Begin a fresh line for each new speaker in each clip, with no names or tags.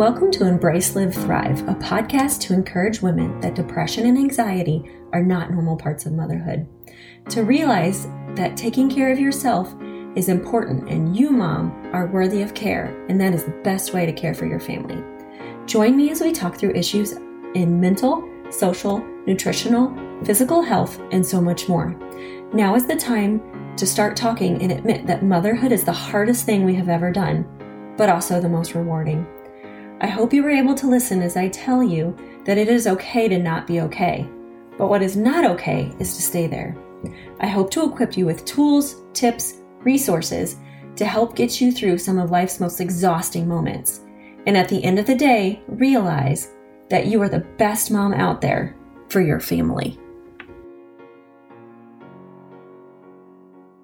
Welcome to Embrace, Live, Thrive, a podcast to encourage women that depression and anxiety are not normal parts of motherhood. To realize that taking care of yourself is important and you, mom, are worthy of care, and that is the best way to care for your family. Join me as we talk through issues in mental, social, nutritional, physical health, and so much more. Now is the time to start talking and admit that motherhood is the hardest thing we have ever done, but also the most rewarding. I hope you were able to listen as I tell you that it is okay to not be okay, but what is not okay is to stay there. I hope to equip you with tools, tips, resources to help get you through some of life's most exhausting moments. And at the end of the day, realize that you are the best mom out there for your family.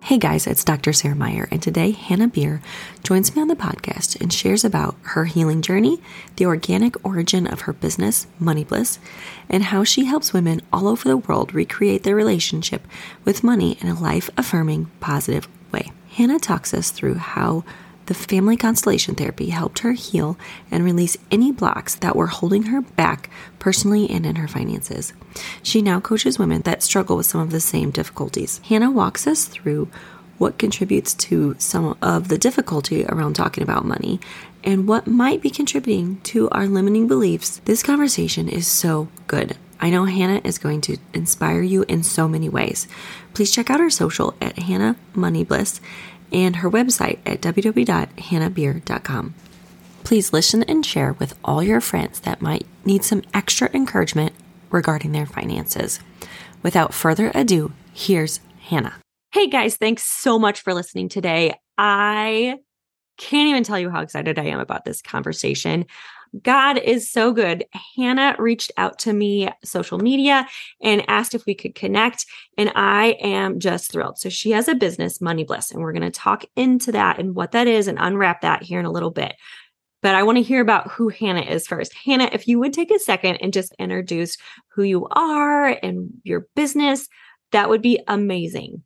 Hey guys, it's Dr. Sarah Meyer, and today Hannah Beer joins me on the podcast and shares about her healing journey, the organic origin of her business, Money Bliss, and how she helps women all over the world recreate their relationship with money in a life affirming, positive way. Hannah talks us through how the family constellation therapy helped her heal and release any blocks that were holding her back personally and in her finances. She now coaches women that struggle with some of the same difficulties. Hannah walks us through what contributes to some of the difficulty around talking about money and what might be contributing to our limiting beliefs. This conversation is so good. I know Hannah is going to inspire you in so many ways. Please check out her social at Hannah Money Bliss and her website at www.hannahbeer.com. Please listen and share with all your friends that might need some extra encouragement regarding their finances. Without further ado, here's Hannah. Hey guys, thanks so much for listening today. I can't even tell you how excited I am about this conversation. God is so good. Hannah reached out to me social media and asked if we could connect and I am just thrilled. So she has a business, Money Bliss, and we're going to talk into that and what that is and unwrap that here in a little bit. But I want to hear about who Hannah is first. Hannah, if you would take a second and just introduce who you are and your business, that would be amazing.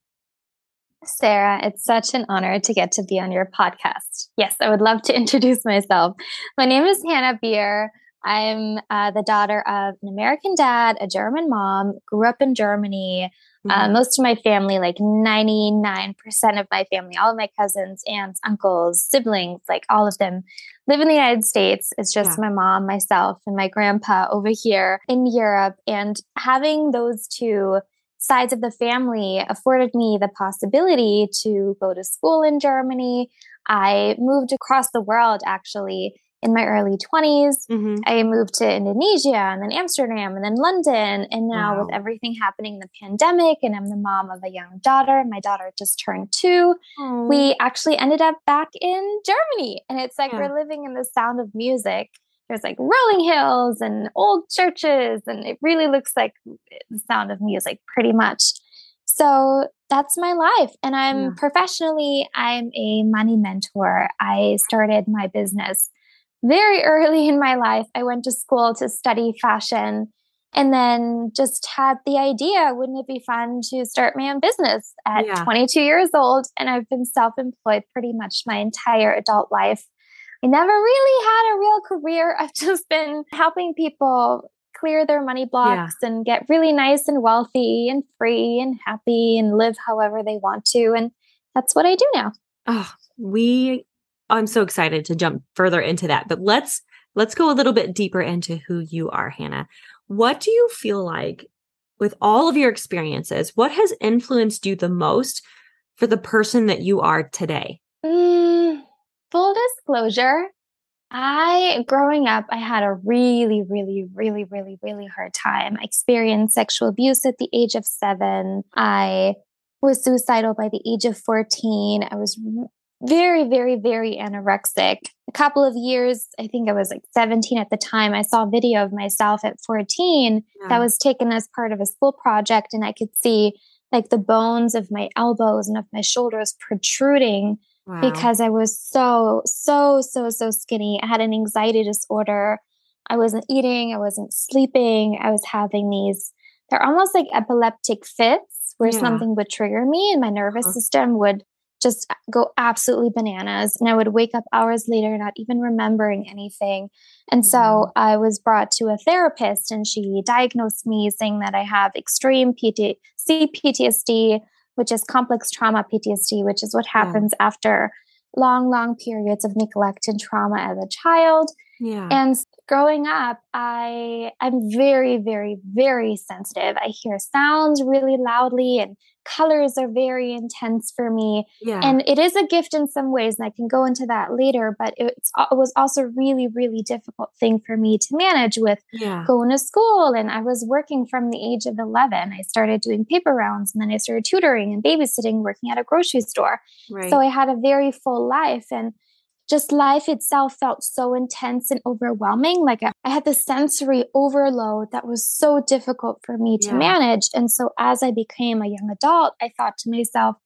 Sarah, it's such an honor to get to be on your podcast. Yes, I would love to introduce myself. My name is Hannah Beer. I'm uh, the daughter of an American dad, a German mom, grew up in Germany. Uh, mm-hmm. Uh, most of my family, like 99% of my family, all of my cousins, aunts, uncles, siblings, like all of them live in the United States. It's just yeah. my mom, myself, and my grandpa over here in Europe. And having those two sides of the family afforded me the possibility to go to school in Germany. I moved across the world actually in my early 20s. Mm-hmm. I moved to Indonesia and then Amsterdam and then London. And now, wow. with everything happening in the pandemic, and I'm the mom of a young daughter, my daughter just turned two, Aww. we actually ended up back in Germany. And it's like yeah. we're living in the sound of music there's like rolling hills and old churches and it really looks like the sound of music pretty much. So that's my life and i'm yeah. professionally i'm a money mentor. I started my business very early in my life. I went to school to study fashion and then just had the idea wouldn't it be fun to start my own business at yeah. 22 years old? And i've been self-employed pretty much my entire adult life I never really had a real career. I've just been helping people clear their money blocks yeah. and get really nice and wealthy and free and happy and live however they want to. And that's what I do now.
Oh, we I'm so excited to jump further into that. But let's let's go a little bit deeper into who you are, Hannah. What do you feel like with all of your experiences, what has influenced you the most for the person that you are today?
Mm, full disclosure, I, growing up, I had a really, really, really, really, really hard time. I experienced sexual abuse at the age of seven. I was suicidal by the age of 14. I was very, very, very anorexic. A couple of years, I think I was like 17 at the time, I saw a video of myself at 14 yeah. that was taken as part of a school project, and I could see like the bones of my elbows and of my shoulders protruding wow. because I was so, so, so, so skinny. I had an anxiety disorder. I wasn't eating, I wasn't sleeping. I was having these, they're almost like epileptic fits where yeah. something would trigger me and my nervous uh-huh. system would just go absolutely bananas. And I would wake up hours later, not even remembering anything. And so. I was brought to a therapist, and she diagnosed me saying that I have extreme PT- CPTSD, which is complex trauma PTSD, which is what happens yeah. after long, long periods of neglect and trauma as a child.
Yeah.
And growing up, I I'm very, very, very sensitive. I hear sounds really loudly and colors are very intense for me.
Yeah.
And it is a gift in some ways, and I can go into that later, but it's, it was also really, really difficult thing for me to manage with
yeah.
going to school. And I was working from the age of 11. I started doing paper rounds and then I started tutoring and babysitting, working at a grocery store.
Right.
So I had a very full life. And just life itself felt so intense and overwhelming. Like I, I had the sensory overload that was so difficult for me to manage. And so as I became a young adult, I thought to myself,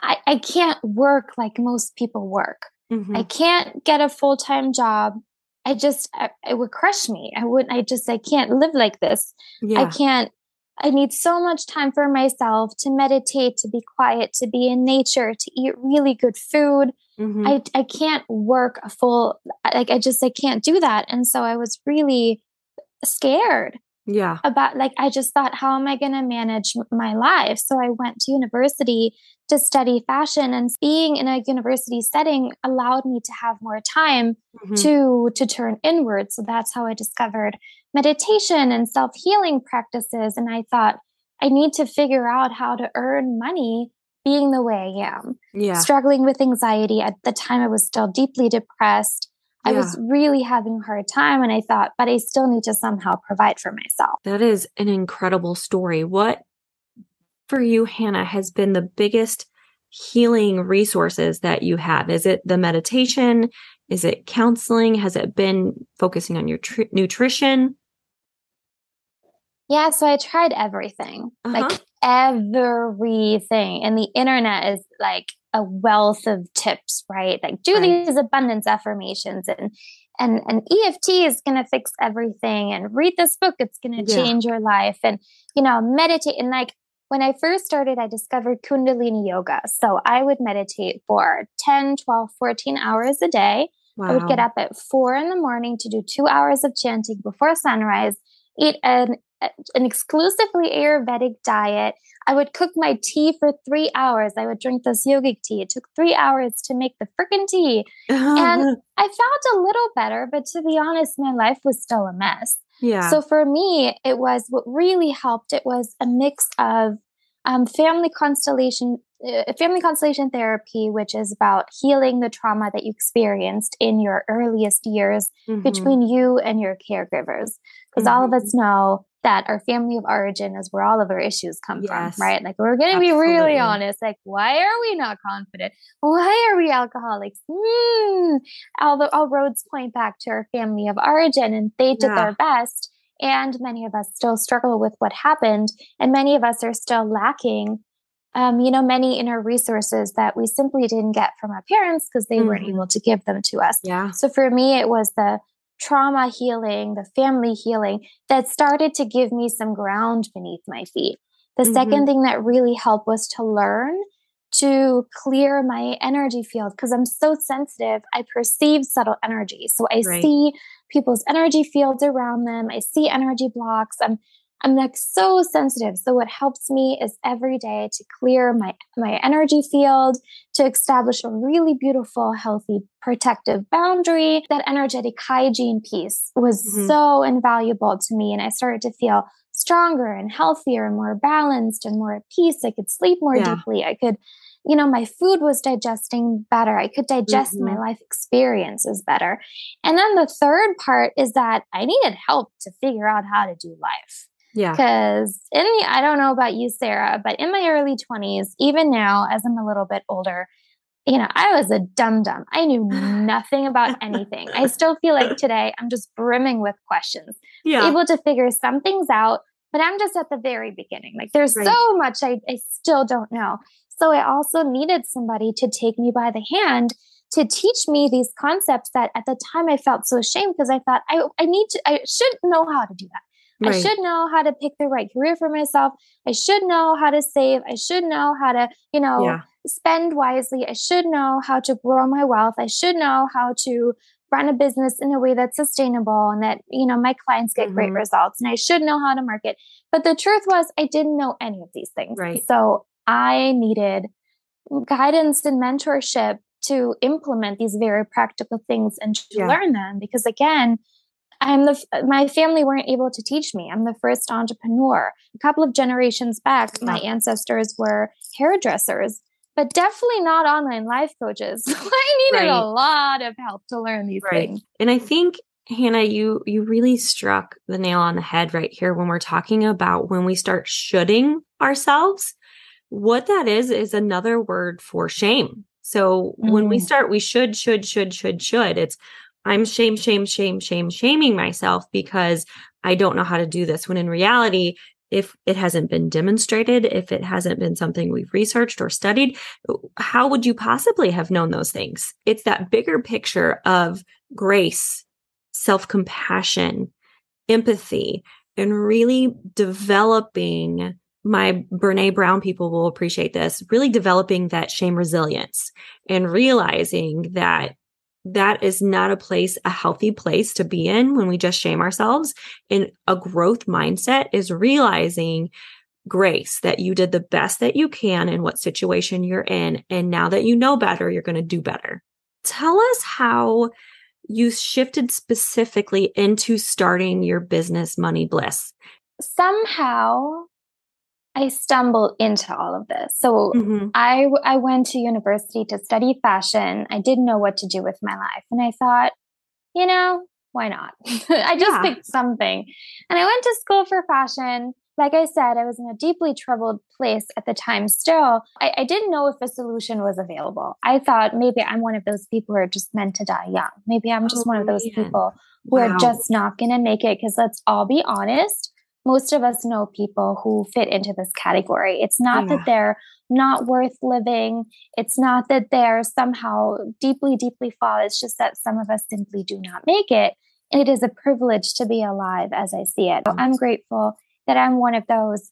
I, I can't work like most people work. Mm-hmm. I can't get a full time job. I just, I, it would crush me. I wouldn't, I just, I can't live like this. Yeah. I can't, I need so much time for myself to meditate, to be quiet, to be in nature, to eat really good food. Mm-hmm. I, I can't work a full, like, I just, I can't do that. And so I was really scared.
Yeah.
About, like, I just thought, how am I going to manage my life? So I went to university to study fashion and being in a university setting allowed me to have more time mm-hmm. to to turn inward so that's how i discovered meditation and self-healing practices and i thought i need to figure out how to earn money being the way I am.
Yeah.
Struggling with anxiety. At the time, I was still deeply depressed. I was really having a hard time. And I thought, but I still need to somehow provide for myself.
That is an incredible story. What for you, Hannah, has been the biggest healing resources that you have? Is it the meditation? Is it counseling? Has it been focusing on your tr- nutrition?
Yeah, so I tried everything. Uh-huh. Like everything. And the internet is like a wealth of tips, right? Like do right. these abundance affirmations and and and EFT is going to fix everything and read this book it's going to yeah. change your life and you know meditate and like when I first started I discovered kundalini yoga. So I would meditate for 10, 12, 14 hours a day. Wow. I would get up at 4 in the morning to do 2 hours of chanting before sunrise eat an an exclusively Ayurvedic diet. I would cook my tea for three hours. I would drink this yogic tea. It took three hours to make the freaking tea. and I felt a little better, but to be honest, my life was still a mess.
Yeah.
So for me, it was what really helped. It was a mix of um, family constellation uh, family constellation therapy, which is about healing the trauma that you experienced in your earliest years mm-hmm. between you and your caregivers. Because mm-hmm. all of us mm-hmm. know that our family of origin is where all of our issues come yes. from, right? Like we're going to be really honest. Like, why are we not confident? Why are we alcoholics? Mm. All the all roads point back to our family of origin, and they did yeah. their best. And many of us still struggle with what happened, and many of us are still lacking. Um, you know, many inner resources that we simply didn't get from our parents because they mm-hmm. weren't able to give them to us.
Yeah.
So for me, it was the trauma healing, the family healing that started to give me some ground beneath my feet. The mm-hmm. second thing that really helped was to learn to clear my energy field because I'm so sensitive. I perceive subtle energy. So I right. see people's energy fields around them. I see energy blocks. I'm I'm like so sensitive. So what helps me is every day to clear my my energy field, to establish a really beautiful, healthy, protective boundary. That energetic hygiene piece was mm-hmm. so invaluable to me. And I started to feel stronger and healthier and more balanced and more at peace. I could sleep more yeah. deeply. I could, you know, my food was digesting better. I could digest mm-hmm. my life experiences better. And then the third part is that I needed help to figure out how to do life.
Yeah.
Because in the, I don't know about you, Sarah, but in my early 20s, even now, as I'm a little bit older, you know, I was a dum dum. I knew nothing about anything. I still feel like today I'm just brimming with questions,
yeah.
able to figure some things out, but I'm just at the very beginning. Like there's right. so much I, I still don't know. So I also needed somebody to take me by the hand to teach me these concepts that at the time I felt so ashamed because I thought I, I need to, I should know how to do that. Right. I should know how to pick the right career for myself. I should know how to save. I should know how to, you know, yeah. spend wisely. I should know how to grow my wealth. I should know how to run a business in a way that's sustainable and that, you know, my clients get mm-hmm. great results and I should know how to market. But the truth was I didn't know any of these things.
Right.
So I needed guidance and mentorship to implement these very practical things and to yeah. learn them because again i'm the my family weren't able to teach me i'm the first entrepreneur a couple of generations back my ancestors were hairdressers but definitely not online life coaches i needed right. a lot of help to learn these right. things
and i think Hannah, you you really struck the nail on the head right here when we're talking about when we start shoulding ourselves. What that is is another word for shame. So mm-hmm. when we mm. start, we should, should, should, should, should. It's I'm shame, shame, shame, shame, shaming myself because I don't know how to do this. When in reality, if it hasn't been demonstrated, if it hasn't been something we've researched or studied, how would you possibly have known those things? It's that bigger picture of grace, self compassion, empathy, and really developing my Brene Brown people will appreciate this, really developing that shame resilience and realizing that that is not a place, a healthy place to be in when we just shame ourselves. And a growth mindset is realizing grace that you did the best that you can in what situation you're in. And now that you know better, you're going to do better. Tell us how you shifted specifically into starting your business Money Bliss.
Somehow I stumbled into all of this. So mm-hmm. I I went to university to study fashion. I didn't know what to do with my life, and I thought, you know, why not? I just yeah. picked something, and I went to school for fashion. Like I said, I was in a deeply troubled place at the time. Still, I, I didn't know if a solution was available. I thought maybe I'm one of those people who are just meant to die young. Maybe I'm just oh, one of those man. people who wow. are just not going to make it. Because let's all be honest most of us know people who fit into this category. It's not yeah. that they're not worth living. It's not that they're somehow deeply, deeply flawed. It's just that some of us simply do not make it. And it is a privilege to be alive as I see it. So I'm grateful that I'm one of those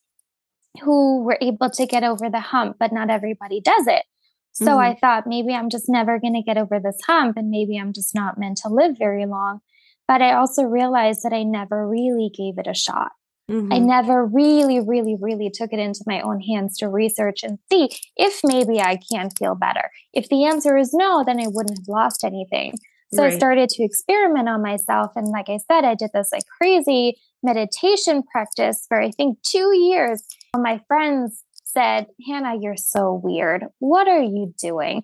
who were able to get over the hump, but not everybody does it. So mm-hmm. I thought maybe I'm just never going to get over this hump and maybe I'm just not meant to live very long. But I also realized that I never really gave it a shot. Mm-hmm. I never really, really, really took it into my own hands to research and see if maybe I can feel better. If the answer is no, then I wouldn't have lost anything. So right. I started to experiment on myself. And like I said, I did this like crazy meditation practice for I think two years. My friends said, Hannah, you're so weird. What are you doing?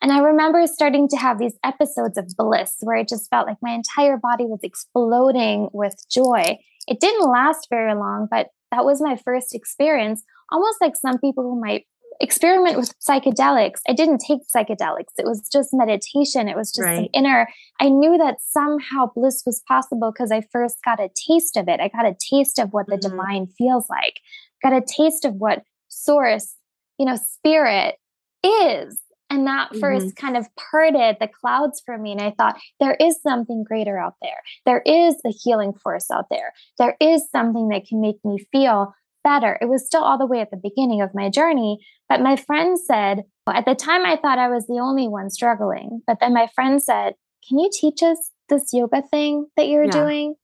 And I remember starting to have these episodes of bliss where I just felt like my entire body was exploding with joy. It didn't last very long, but that was my first experience. Almost like some people who might experiment with psychedelics. I didn't take psychedelics. It was just meditation. It was just right. inner. I knew that somehow bliss was possible because I first got a taste of it. I got a taste of what the mm-hmm. divine feels like. Got a taste of what source, you know, spirit is. And that 1st mm-hmm. kind of parted the clouds for me. And I thought, there is something greater out there. There is a healing force out there. There is something that can make me feel better. It was still all the way at the beginning of my journey. But my friend said, at the time, I thought I was the only one struggling. But then my friend said, Can you teach us this yoga thing that you're yeah. doing?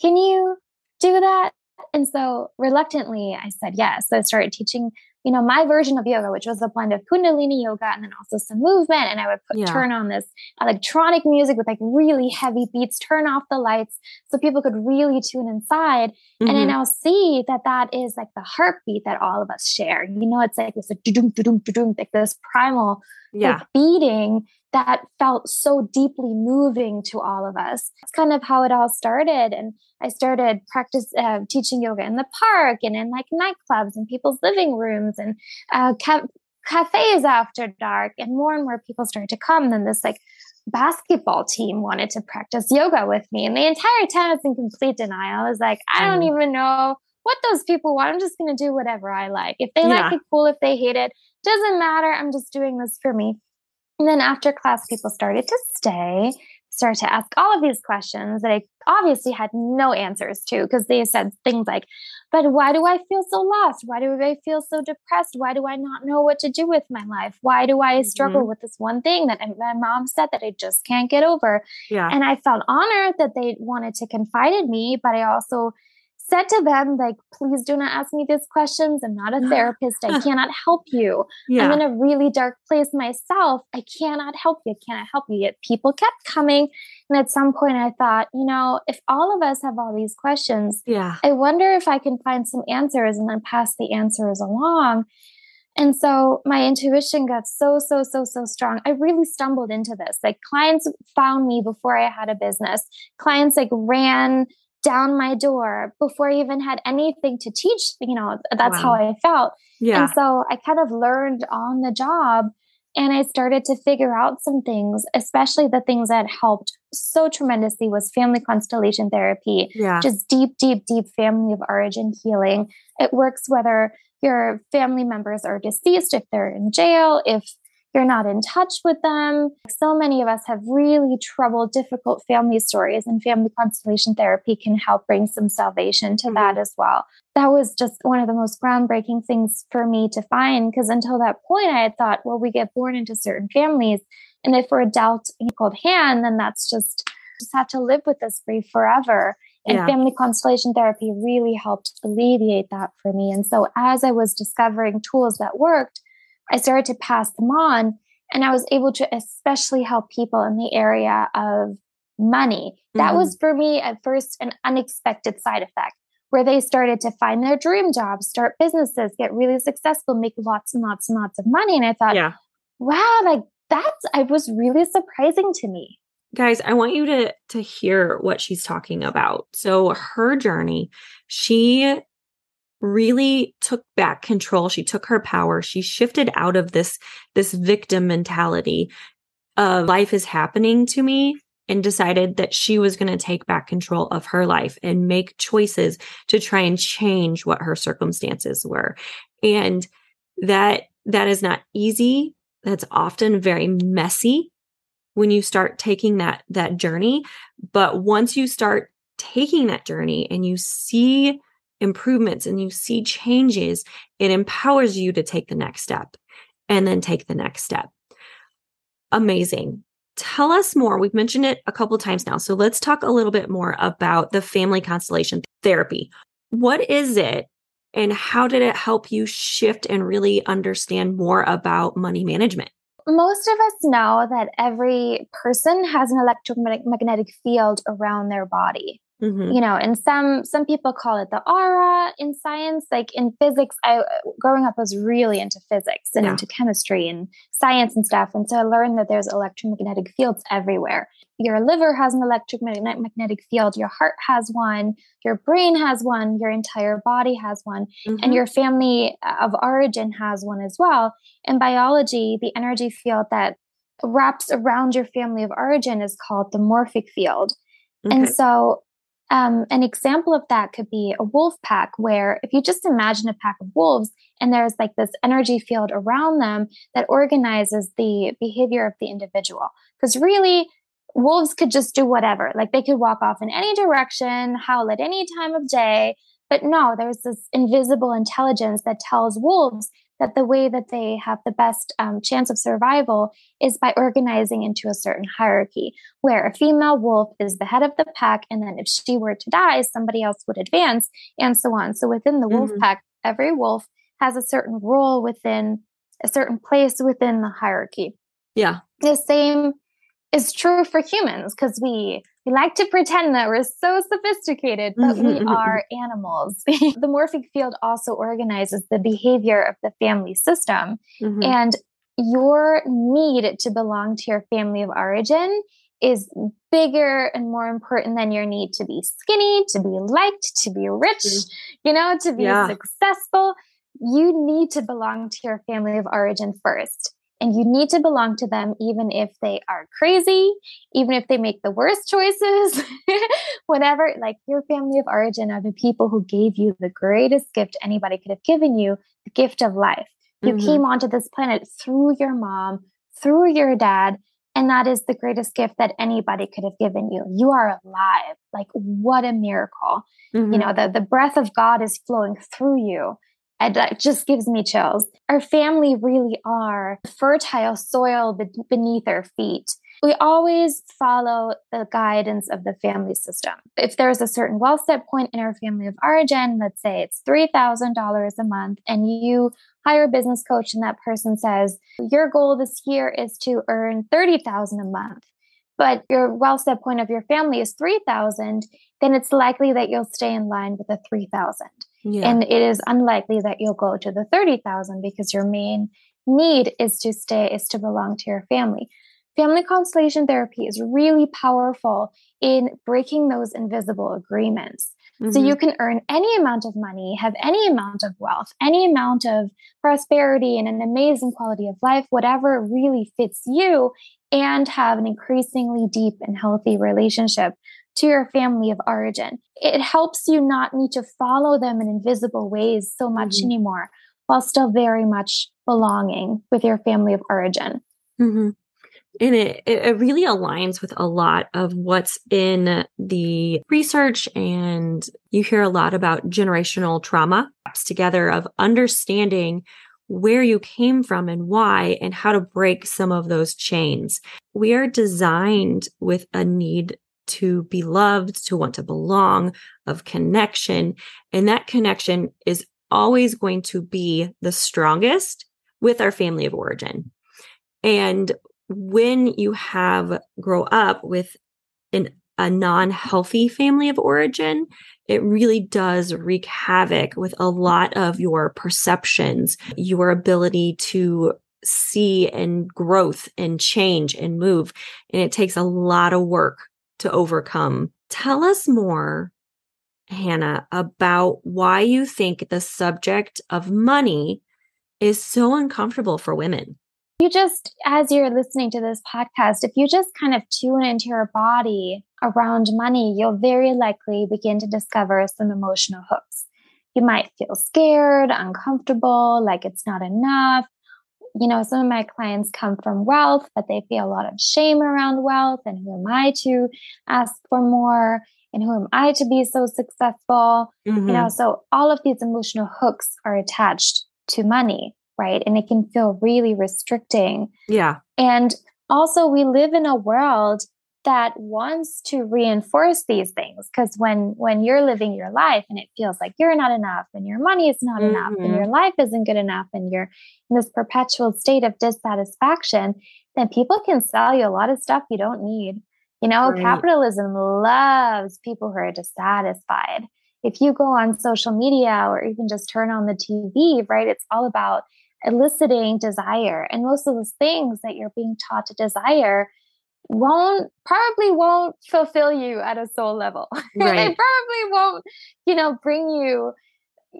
Can you do that? And so reluctantly, I said yes. So I started teaching you know, my version of yoga, which was a blend of Kundalini yoga and then also some movement. And I would put, yeah. turn on this electronic music with like really heavy beats, turn off the lights so people could really tune inside. Mm-hmm. And I now see that that is like the heartbeat that all of us share. You know, it's like this like this primal yeah. like beating that felt so deeply moving to all of us. It's kind of how it all started. And I started practice uh, teaching yoga in the park and in like nightclubs and people's living rooms and uh, ca- cafes after dark. And more and more people started to come. And then this like basketball team wanted to practice yoga with me. And the entire time I was in complete denial. I was like, I don't mm. even know what those people want. I'm just going to do whatever I like. If they yeah. like it, cool. If they hate it, doesn't matter. I'm just doing this for me. And then after class, people started to stay. started to ask all of these questions that I obviously had no answers to because they said things like, but why do I feel so lost? Why do I feel so depressed? Why do I not know what to do with my life? Why do I struggle mm-hmm. with this one thing that my mom said that I just can't get over?
Yeah.
And I felt honored that they wanted to confide in me, but I also said to them, like, please do not ask me these questions. I'm not a therapist. I cannot help you. Yeah. I'm in a really dark place myself. I cannot help you. I cannot help you. Yet people kept coming. And at some point I thought, you know, if all of us have all these questions,
yeah.
I wonder if I can find some answers and then pass the answers along. And so my intuition got so, so, so, so strong. I really stumbled into this. Like clients found me before I had a business. Clients like ran down my door before I even had anything to teach. You know, that's wow. how I felt.
Yeah.
And so I kind of learned on the job and I started to figure out some things, especially the things that helped so tremendously was family constellation therapy.
Yeah.
Just deep, deep, deep family of origin healing. It works whether your family members are deceased, if they're in jail, if you're not in touch with them. So many of us have really troubled, difficult family stories, and family constellation therapy can help bring some salvation to mm-hmm. that as well. That was just one of the most groundbreaking things for me to find because until that point, I had thought, well, we get born into certain families. And if we're dealt a cold hand, then that's just, just have to live with this grief forever. And yeah. family constellation therapy really helped alleviate that for me. And so as I was discovering tools that worked, I started to pass them on. And I was able to especially help people in the area of money. That mm-hmm. was for me at first an unexpected side effect where they started to find their dream jobs, start businesses, get really successful, make lots and lots and lots of money. And I thought,
yeah.
wow, like that's, it was really surprising to me.
Guys, I want you to to hear what she's talking about. So her journey, she really took back control. She took her power. She shifted out of this this victim mentality of life is happening to me and decided that she was going to take back control of her life and make choices to try and change what her circumstances were. And that that is not easy. That's often very messy when you start taking that that journey. But once you start taking that journey and you see improvements and you see changes, it empowers you to take the next step and then take the next step. Amazing. Tell us more. We've mentioned it a couple times now. So let's talk a little bit more about the family constellation therapy. What is it and how did it help you shift and really understand more about money management?
Most of us know that every person has an electromagnetic field around their body. Mm-hmm. You know, and some some people call it the aura in science. Like in physics, I growing up was really into physics and yeah. into chemistry and science and stuff. And so I learned that there's electromagnetic fields everywhere. Your liver has an electromagnetic field, your heart has one, your brain has one, your entire body has one, mm-hmm. and your family of origin has one as well. In biology, the energy field that wraps around your family of origin is called the morphic field. Okay. And so um, an example of that could be a wolf pack, where if you just imagine a pack of wolves and there's like this energy field around them that organizes the behavior of the individual. Because really, wolves could just do whatever. Like they could walk off in any direction, howl at any time of day. But no, there's this invisible intelligence that tells wolves that the way that they have the best um, chance of survival is by organizing into a certain hierarchy, where a female wolf is the head of the pack, and then if she were to die, somebody else would advance, and so on. So within the wolf mm-hmm. pack, every wolf has a certain role within a certain place within the hierarchy.
Yeah.
The same is true for humans because we we like to pretend that we're so sophisticated, but we mm-hmm. are animals. the morphic field also organizes the behavior of the family system. Mm-hmm. And your need to belong to your family of origin is bigger and more important than your need to be skinny, to be liked, to be rich, mm-hmm. you know, to be yeah. successful. You need to belong to your family of origin first and you need to belong to them even if they are crazy even if they make the worst choices whatever like your family of origin are the people who gave you the greatest gift anybody could have given you the gift of life you mm-hmm. came onto this planet through your mom through your dad And that is the greatest gift that anybody could have given you. You are alive. Like, what a miracle. Mm-hmm. You know, the, the breath of God is flowing through you. And that just gives me chills. Our family really are fertile soil beneath our feet we always follow the guidance of the family system. If there's a certain wealth set point in our family of origin, let's say it's $3,000 a month, and you hire a business coach and that person says, your goal this year is to earn 30,000 a month, but your wealth set point of your family is 3,000, then it's likely that you'll stay in line with the 3,000. Yeah. And it is unlikely that you'll go to the 30,000 because your main need is to stay, is to belong to your family. Family constellation therapy is really powerful in breaking those invisible agreements. Mm-hmm. So you can earn any amount of money, have any amount of wealth, any amount of prosperity and an amazing quality of life, whatever really fits you, and have an increasingly deep and healthy relationship to your family of origin. It helps you not need to follow them in invisible ways so much mm-hmm. anymore while still very much belonging with your family of origin.
Mm-hmm and it, it really aligns with a lot of what's in the research and you hear a lot about generational trauma together of understanding where you came from and why and how to break some of those chains we are designed with a need to be loved to want to belong of connection and that connection is always going to be the strongest with our family of origin and when you have grow up with an, a non-healthy family of origin, it really does wreak havoc with a lot of your perceptions, your ability to see and growth and change and move. And it takes a lot of work to overcome. Tell us more, Hannah, about why you think the subject of money is so uncomfortable for women
you just, as you're listening to this podcast, if you just kind of tune into your body around money, you'll very likely begin to discover some emotional hooks. You might feel scared, uncomfortable, like it's not enough. You know, some of my clients come from wealth, but they feel a lot of shame around wealth. And who am I to ask for more? And who am I to be so successful? Mm-hmm. You know, so all of these emotional hooks are attached to money right? And it can feel really restricting.
Yeah.
And also, we live in a world that wants to reinforce these things because when when you're living your life and it feels like you're not enough and your money is not mm-hmm. enough and your mm-hmm. life isn't good enough and you're in this perpetual state of dissatisfaction then people can sell you a lot of stuff you don't need you know right. capitalism loves people who are dissatisfied if you go on social media or even just turn on the tv right it's all about eliciting desire. And most of those things that you're being taught to desire won't probably won't fulfill you at a soul level. Right. they probably won't, you know, bring you,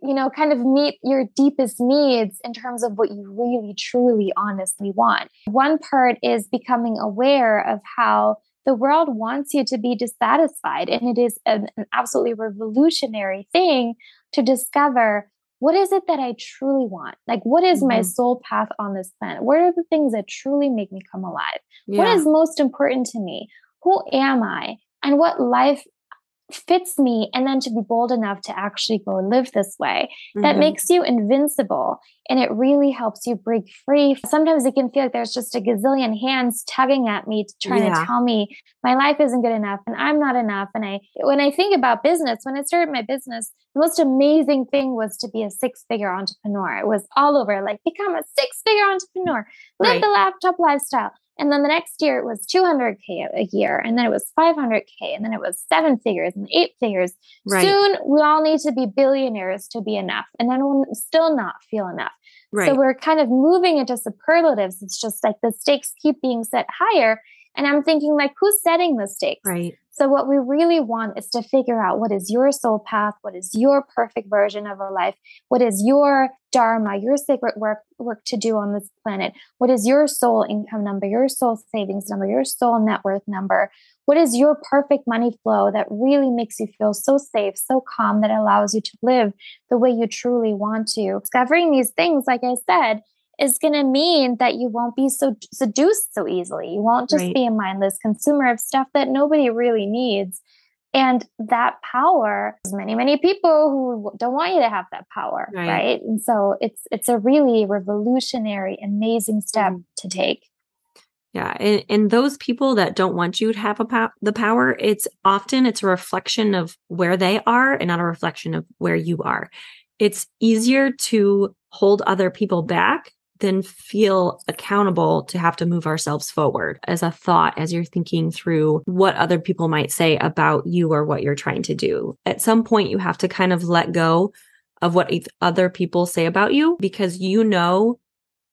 you know, kind of meet your deepest needs in terms of what you really, truly, honestly want. One part is becoming aware of how the world wants you to be dissatisfied. And it is an, an absolutely revolutionary thing to discover what is it that I truly want? Like, what is mm-hmm. my soul path on this planet? What are the things that truly make me come alive? Yeah. What is most important to me? Who am I? And what life fits me and then to be bold enough to actually go live this way mm-hmm. that makes you invincible and it really helps you break free sometimes it can feel like there's just a gazillion hands tugging at me trying yeah. to tell me my life isn't good enough and i'm not enough and i when i think about business when i started my business the most amazing thing was to be a six figure entrepreneur it was all over like become a six figure entrepreneur live right. the laptop lifestyle and then the next year it was 200K a year. And then it was 500K. And then it was seven figures and eight figures. Right. Soon we all need to be billionaires to be enough. And then we'll still not feel enough. Right. So we're kind of moving into superlatives. It's just like the stakes keep being set higher. And I'm thinking, like, who's setting the stakes?
Right.
So, what we really want is to figure out what is your soul path, what is your perfect version of a life, what is your dharma, your sacred work work to do on this planet, what is your soul income number, your soul savings number, your soul net worth number, what is your perfect money flow that really makes you feel so safe, so calm that allows you to live the way you truly want to. Discovering these things, like I said, is going to mean that you won't be so seduced so easily. You won't just right. be a mindless consumer of stuff that nobody really needs. And that power, many, many people who don't want you to have that power, right? right? And so it's it's a really revolutionary, amazing step mm. to take.
Yeah, and, and those people that don't want you to have a po- the power, it's often it's a reflection of where they are and not a reflection of where you are. It's easier to hold other people back than feel accountable to have to move ourselves forward as a thought as you're thinking through what other people might say about you or what you're trying to do. At some point, you have to kind of let go of what other people say about you because you know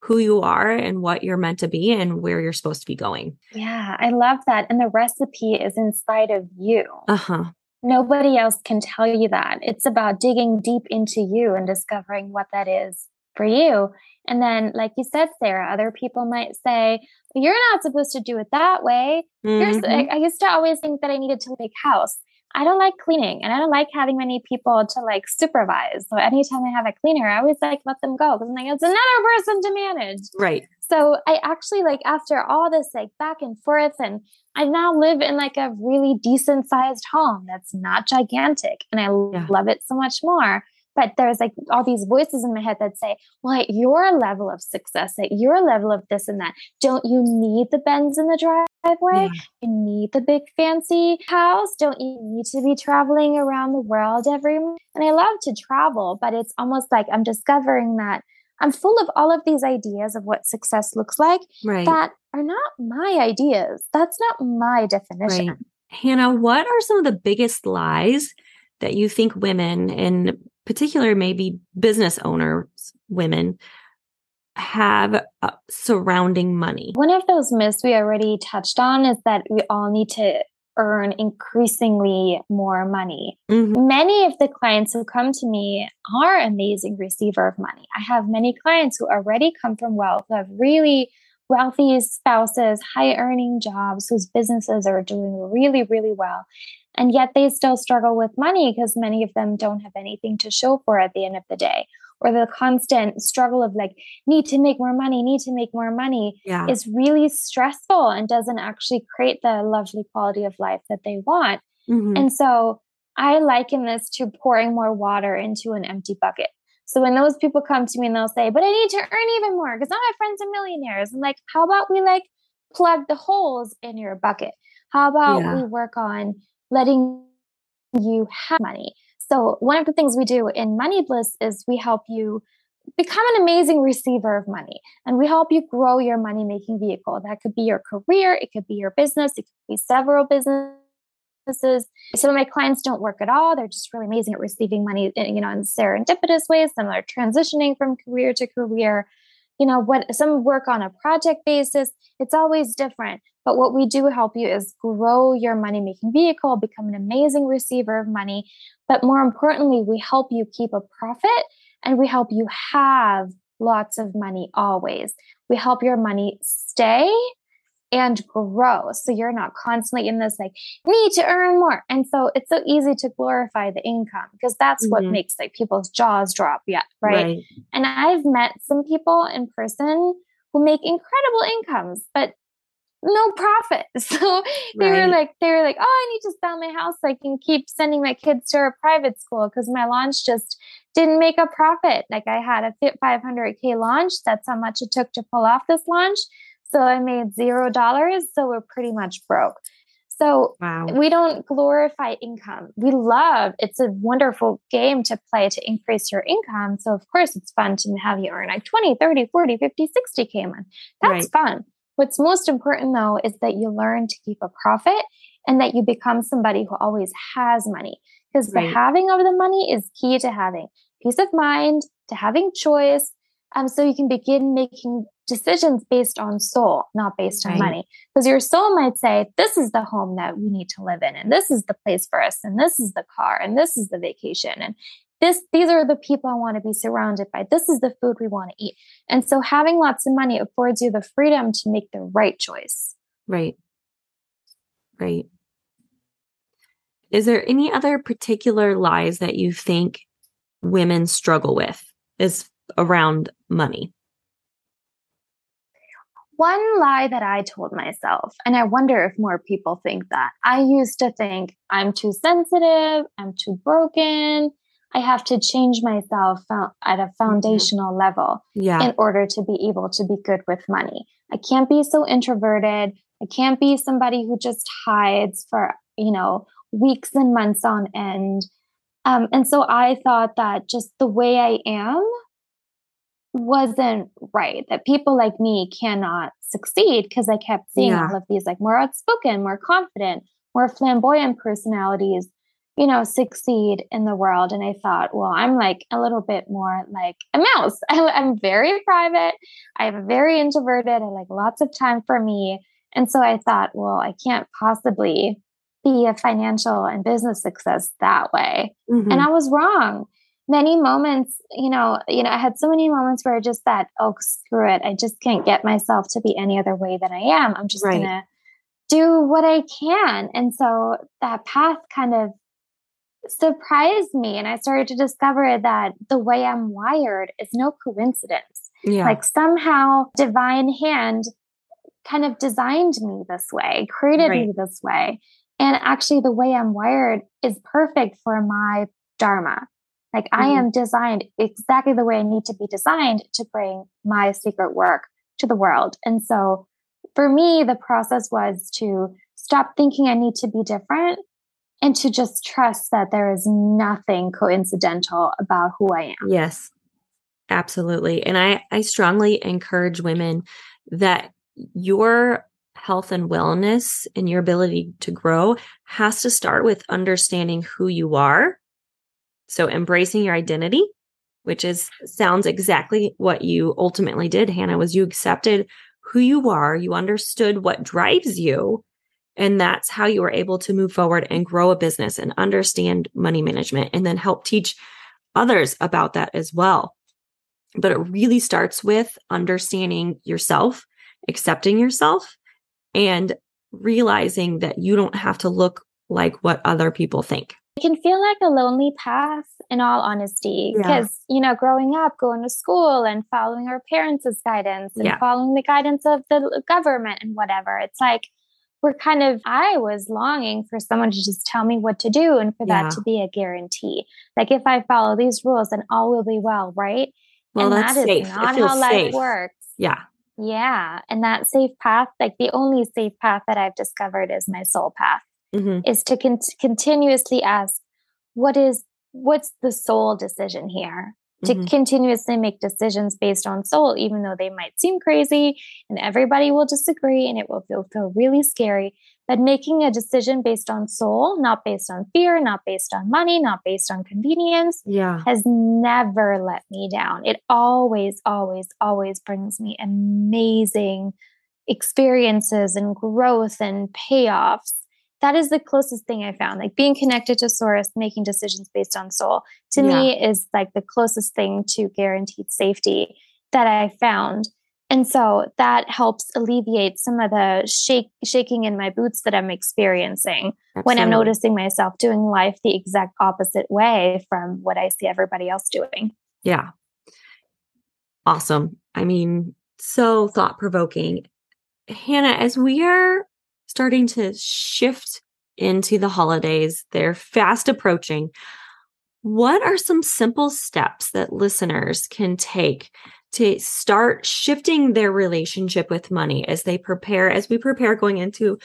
who you are and what you're meant to be and where you're supposed to be going.
Yeah, I love that. And the recipe is inside of you.
Uh huh.
Nobody else can tell you that. It's about digging deep into you and discovering what that is for you. And then, like you said, Sarah, other people might say, You're not supposed to do it that way. Mm-hmm. I, I used to always think that I needed to make house. I don't like cleaning and I don't like having many people to like supervise. So anytime I have a cleaner, I always like let them go because I'm like, it's another person to manage.
Right.
So I actually like after all this like back and forth and I now live in like a really decent sized home that's not gigantic and I yeah. love it so much more. But there's like all these voices in my head that say, well, at your level of success, at your level of this and that, don't you need the Benz in the driveway? Yeah. You need the big fancy house? Don't you need to be traveling around the world every month? And I love to travel, but it's almost like I'm discovering that I'm full of all of these ideas of what success looks like
right.
that are not my ideas. That's not my definition. Right.
Hannah, what are some of the biggest lies that you think women and particular maybe business owners, women, have uh, surrounding money?
One of those myths we already touched on is that we all need to earn increasingly more money. Mm-hmm. Many of the clients who come to me are amazing receiver of money. I have many clients who already come from wealth, who have really wealthy spouses, high earning jobs, whose businesses are doing really, really well. And yet they still struggle with money because many of them don't have anything to show for at the end of the day. Or the constant struggle of like, need to make more money, need to make more money yeah. is really stressful and doesn't actually create the lovely quality of life that they want. Mm-hmm. And so I liken this to pouring more water into an empty bucket. So when those people come to me and they'll say, but I need to earn even more because all my friends are millionaires. I'm like, how about we like plug the holes in your bucket? How about yeah. we work on letting you have money. So, one of the things we do in Money Bliss is we help you become an amazing receiver of money and we help you grow your money making vehicle. That could be your career, it could be your business, it could be several businesses. Some of my clients don't work at all. They're just really amazing at receiving money, you know, in serendipitous ways. Some are transitioning from career to career you know what some work on a project basis it's always different but what we do help you is grow your money making vehicle become an amazing receiver of money but more importantly we help you keep a profit and we help you have lots of money always we help your money stay and grow. So you're not constantly in this like need to earn more. And so it's so easy to glorify the income because that's mm-hmm. what makes like people's jaws drop. Yeah. Right? right. And I've met some people in person who make incredible incomes, but no profit. So they right. were like, they were like, oh, I need to sell my house so I can keep sending my kids to a private school because my launch just didn't make a profit. Like I had a fit 500k launch. That's how much it took to pull off this launch. So I made zero dollars. So we're pretty much broke. So wow. we don't glorify income. We love it's a wonderful game to play to increase your income. So of course it's fun to have you earn like 20, 30, 40, 50, 60k a month. That's right. fun. What's most important though is that you learn to keep a profit and that you become somebody who always has money. Because right. the having of the money is key to having peace of mind, to having choice. Um, so you can begin making decisions based on soul, not based on right. money. Because your soul might say, this is the home that we need to live in, and this is the place for us, and this is the car, and this is the vacation, and this these are the people I want to be surrounded by. This is the food we want to eat. And so having lots of money affords you the freedom to make the right choice.
Right. Right. Is there any other particular lies that you think women struggle with is around money?
one lie that I told myself, and I wonder if more people think that. I used to think I'm too sensitive, I'm too broken, I have to change myself at a mm-hmm. foundational mm-hmm. level yeah. in order to be able to be good with money. I can't be so introverted. I can't be somebody who just hides for, you know, weeks and months on end. Um, and so I thought that just the way I am wasn't right, that people like me cannot succeed because I kept seeing yeah. all of these like more outspoken, more confident, more flamboyant personalities you know, succeed in the world. And I thought, well, I'm like a little bit more like a mouse. I'm very private. I'm very introverted. I like lots of time for me. And so I thought, well, I can't possibly be a financial and business success that way. Mm-hmm. And I was wrong. Many moments, you know, you know, I had so many moments where I just thought, oh, screw it. I just can't get myself to be any other way than I am. I'm just right. gonna do what I can. And so that path kind of surprised me and I started to discover that the way I'm wired is no coincidence. Yeah. Like somehow divine hand kind of designed me this way, created right. me this way. And actually the way I'm wired is perfect for my dharma. Like mm-hmm. I am designed exactly the way I need to be designed to bring my secret work to the world. And so for me, the process was to stop thinking I need to be different and to just trust that there is nothing coincidental about who I am.
Yes, absolutely. And I, I strongly encourage women that your health and wellness and your ability to grow has to start with understanding who you are. So embracing your identity, which is sounds exactly what you ultimately did, Hannah, was you accepted who you are, you understood what drives you, and that's how you were able to move forward and grow a business and understand money management and then help teach others about that as well. But it really starts with understanding yourself, accepting yourself, and realizing that you don't have to look like what other people think.
It can feel like a lonely path in all honesty because yeah. you know growing up going to school and following our parents' guidance and yeah. following the guidance of the government and whatever it's like we're kind of, I was longing for someone to just tell me what to do and for yeah. that to be a guarantee. Like if I follow these rules, then all will be well, right?
Well, and
that is
safe.
not how life works.
Yeah.
Yeah. And that safe path, like the only safe path that I've discovered is my soul path, mm-hmm. is to con- continuously ask, what is, what's the soul decision here? To mm-hmm. continuously make decisions based on soul, even though they might seem crazy and everybody will disagree and it will feel, feel really scary. But making a decision based on soul, not based on fear, not based on money, not based on convenience,
yeah.
has never let me down. It always, always, always brings me amazing experiences and growth and payoffs that is the closest thing I found. Like being connected to source, making decisions based on soul, to yeah. me is like the closest thing to guaranteed safety that I found. And so that helps alleviate some of the shake, shaking in my boots that I'm experiencing Absolutely. when I'm noticing myself doing life the exact opposite way from what I see everybody else doing.
Yeah. Awesome. I mean, so thought provoking. Hannah, as we are starting to shift into the holidays. They're fast approaching. What are some simple steps that listeners can take to start shifting their relationship with money as they prepare, as we prepare going into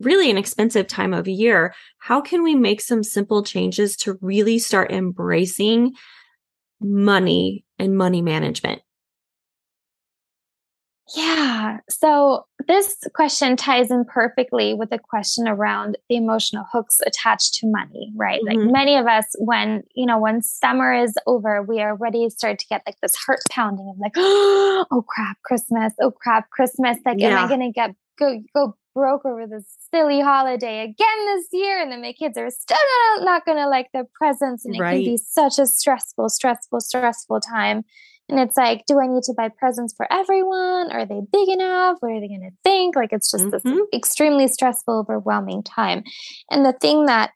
really an expensive time of year? How can we make some simple changes to really start embracing money and money management?
Yeah. So this question ties in perfectly with the question around the emotional hooks attached to money, right? Mm-hmm. Like many of us, when, you know, when summer is over, we are ready to start to get like this heart pounding of like, oh crap, Christmas. Oh crap, Christmas. Like, yeah. am I going to get, go, go broke over this silly holiday again this year? And then my kids are still not, not going to like their presents. And it right. can be such a stressful, stressful, stressful time. And it's like, do I need to buy presents for everyone? Are they big enough? What are they going to think? Like, it's just mm-hmm. this extremely stressful, overwhelming time. And the thing that,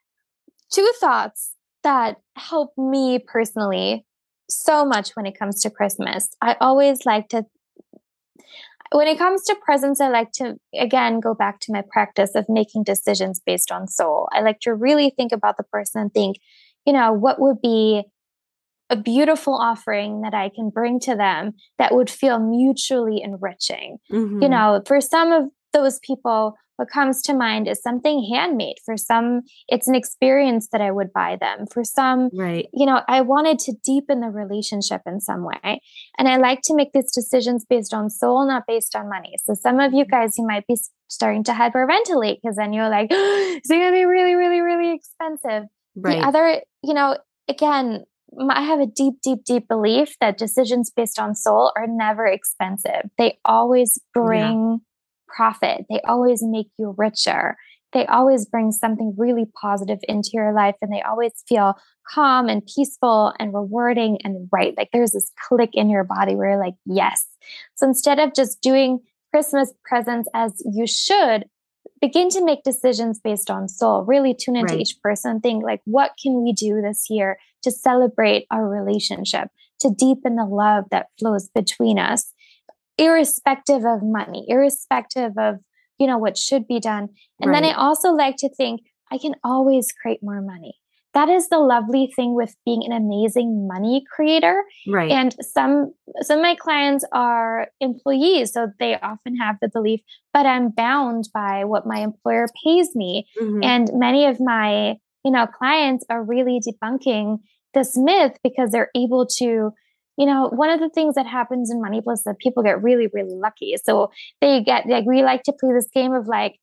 two thoughts that help me personally so much when it comes to Christmas. I always like to, when it comes to presents, I like to, again, go back to my practice of making decisions based on soul. I like to really think about the person and think, you know, what would be a beautiful offering that I can bring to them that would feel mutually enriching. Mm-hmm. You know, for some of those people, what comes to mind is something handmade. For some, it's an experience that I would buy them. For some,
right.
you know, I wanted to deepen the relationship in some way. And I like to make these decisions based on soul, not based on money. So some of you guys, you might be starting to hyperventilate because then you're like, it's going to be really, really, really expensive. Right. The other, you know, again, I have a deep, deep, deep belief that decisions based on soul are never expensive. They always bring yeah profit. They always make you richer. They always bring something really positive into your life and they always feel calm and peaceful and rewarding and right. Like there's this click in your body where you're like, yes. So instead of just doing Christmas presents as you should, begin to make decisions based on soul. Really tune into right. each person think like, what can we do this year to celebrate our relationship, to deepen the love that flows between us? irrespective of money, irrespective of, you know, what should be done. And right. then I also like to think I can always create more money. That is the lovely thing with being an amazing money creator.
Right.
And some some of my clients are employees, so they often have the belief, but I'm bound by what my employer pays me. Mm-hmm. And many of my, you know, clients are really debunking this myth because they're able to you know, one of the things that happens in Money Bliss that people get really, really lucky. So they get like we like to play this game of like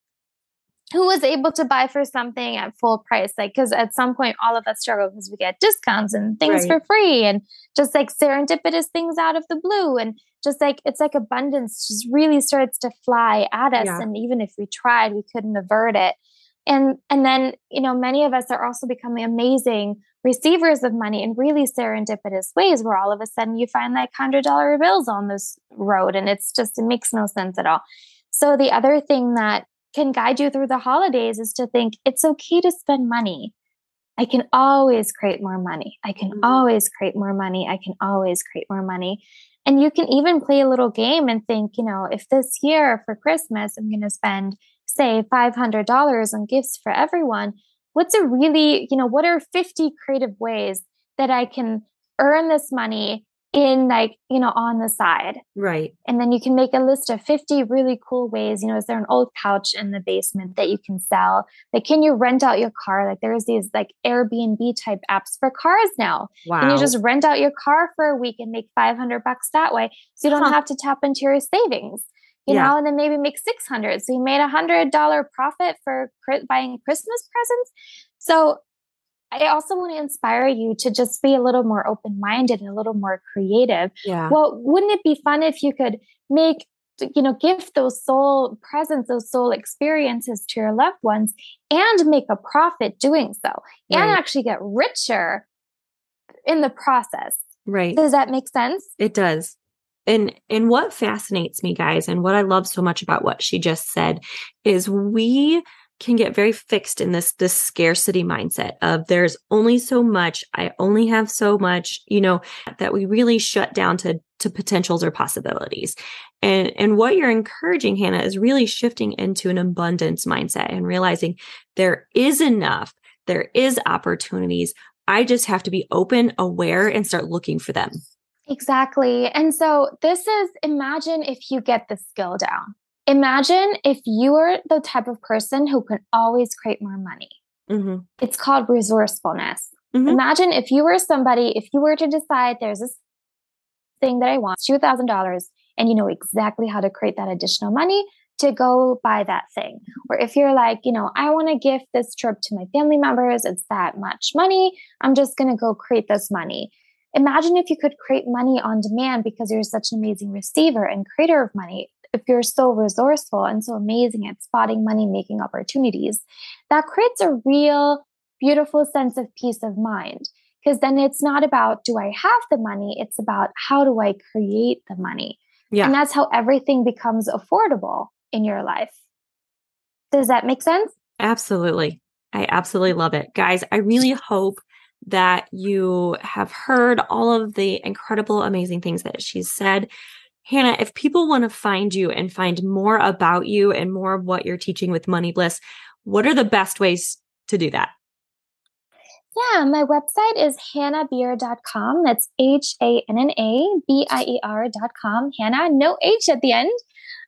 who was able to buy for something at full price like because at some point all of us struggle because we get discounts and things right. for free and just like serendipitous things out of the blue and just like it's like abundance just really starts to fly at us yeah. and even if we tried we couldn't avert it and and then you know many of us are also becoming amazing receivers of money in really serendipitous ways where all of a sudden you find like hundred dollar bills on this road and it's just it makes no sense at all. So the other thing that can guide you through the holidays is to think it's okay to spend money. I can always create more money. I can mm-hmm. always create more money. I can always create more money. And you can even play a little game and think you know if this year for christmas i'm going to spend say $500 on gifts for everyone, what's a really, you know, what are 50 creative ways that I can earn this money in like, you know, on the side.
Right.
And then you can make a list of 50 really cool ways. You know, is there an old couch in the basement that you can sell? Like, can you rent out your car? Like, there's these like Airbnb type apps for cars now. Wow. And you just rent out your car for a week and make 500 bucks that way. So you don't huh. have to tap into your savings you yeah. know, and then maybe make 600. So you made a hundred dollar profit for buying Christmas presents. So I also want to inspire you to just be a little more open minded and a little more creative.
Yeah.
Well, wouldn't it be fun if you could make, you know, give those soul presents, those soul experiences to your loved ones and make a profit doing so right. and actually get richer in the process?
Right.
Does that make sense?
It does and and what fascinates me guys and what i love so much about what she just said is we can get very fixed in this this scarcity mindset of there's only so much i only have so much you know that we really shut down to to potentials or possibilities. And and what you're encouraging hannah is really shifting into an abundance mindset and realizing there is enough there is opportunities. I just have to be open aware and start looking for them
Exactly. And so this is imagine if you get the skill down. Imagine if you are the type of person who can always create more money. Mm-hmm. It's called resourcefulness. Mm-hmm. Imagine if you were somebody, if you were to decide there's this thing that I want, $2,000, and you know exactly how to create that additional money to go buy that thing. Or if you're like, you know, I want to gift this trip to my family members, it's that much money, I'm just going to go create this money. Imagine if you could create money on demand because you're such an amazing receiver and creator of money. If you're so resourceful and so amazing at spotting money making opportunities, that creates a real beautiful sense of peace of mind. Because then it's not about, do I have the money? It's about, how do I create the money? Yeah. And that's how everything becomes affordable in your life. Does that make sense?
Absolutely. I absolutely love it. Guys, I really hope that you have heard all of the incredible, amazing things that she's said. Hannah, if people want to find you and find more about you and more of what you're teaching with Money Bliss, what are the best ways to do that?
Yeah, my website is hannahbier.com. That's H A N N A B I E R.com. Hannah, no H at the end.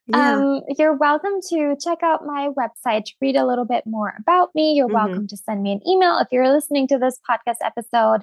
Yeah. Um, you're welcome to check out my website to read a little bit more about me. You're mm-hmm. welcome to send me an email if you're listening to this podcast episode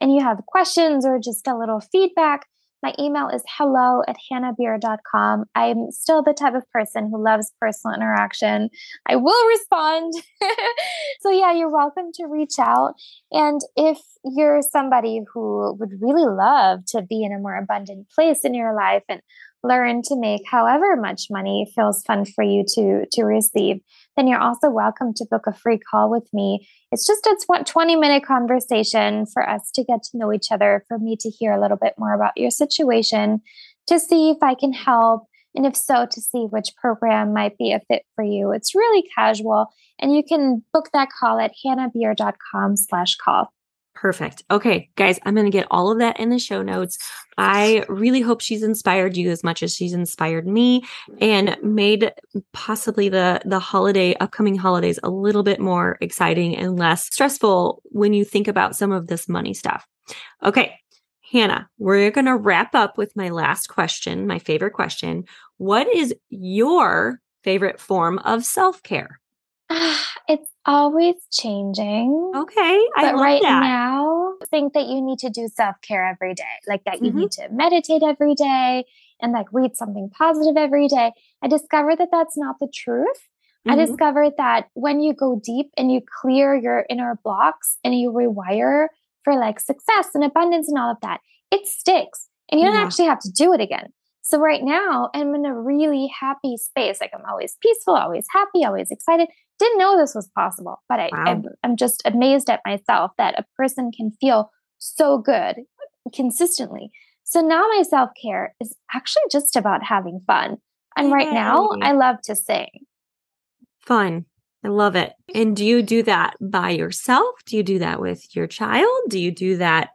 and you have questions or just a little feedback. My email is hello at hannahbier.com. I'm still the type of person who loves personal interaction. I will respond. so, yeah, you're welcome to reach out. And if you're somebody who would really love to be in a more abundant place in your life and learn to make however much money feels fun for you to to receive then you're also welcome to book a free call with me. It's just a 20 minute conversation for us to get to know each other for me to hear a little bit more about your situation to see if i can help and if so to see which program might be a fit for you. It's really casual and you can book that call at hannahbier.com slash call
Perfect. Okay, guys, I'm going to get all of that in the show notes. I really hope she's inspired you as much as she's inspired me and made possibly the the holiday upcoming holidays a little bit more exciting and less stressful when you think about some of this money stuff. Okay, Hannah, we're going to wrap up with my last question, my favorite question. What is your favorite form of self-care?
it's always changing.
Okay.
I but right that. now, think that you need to do self care every day, like that you mm-hmm. need to meditate every day and like read something positive every day. I discovered that that's not the truth. Mm-hmm. I discovered that when you go deep and you clear your inner blocks and you rewire for like success and abundance and all of that, it sticks and you don't yeah. actually have to do it again. So right now, I'm in a really happy space. Like I'm always peaceful, always happy, always excited. Didn't know this was possible, but I, wow. I'm, I'm just amazed at myself that a person can feel so good consistently. So now my self care is actually just about having fun. And Yay. right now, I love to sing.
Fun. I love it. And do you do that by yourself? Do you do that with your child? Do you do that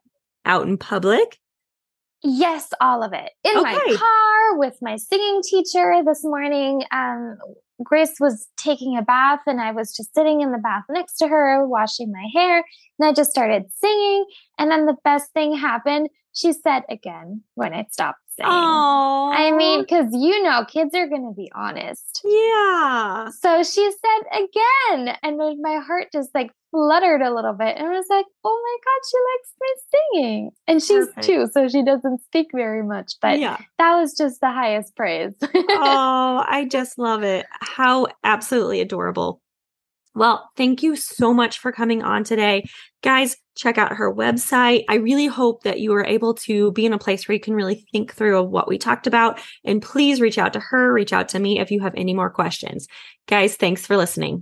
out in public?
Yes, all of it. In okay. my car with my singing teacher this morning. Um, Grace was taking a bath and I was just sitting in the bath next to her, washing my hair. And I just started singing. And then the best thing happened. She said again when I stopped singing. Aww. I mean, because you know, kids are going to be honest.
Yeah.
So she said again. And my heart just like fluttered a little bit and I was like, oh my God, she likes my singing. And she's Perfect. two, so she doesn't speak very much, but yeah. that was just the highest praise.
oh, I just love it. How absolutely adorable. Well, thank you so much for coming on today. Guys, check out her website. I really hope that you are able to be in a place where you can really think through what we talked about. And please reach out to her, reach out to me if you have any more questions. Guys, thanks for listening.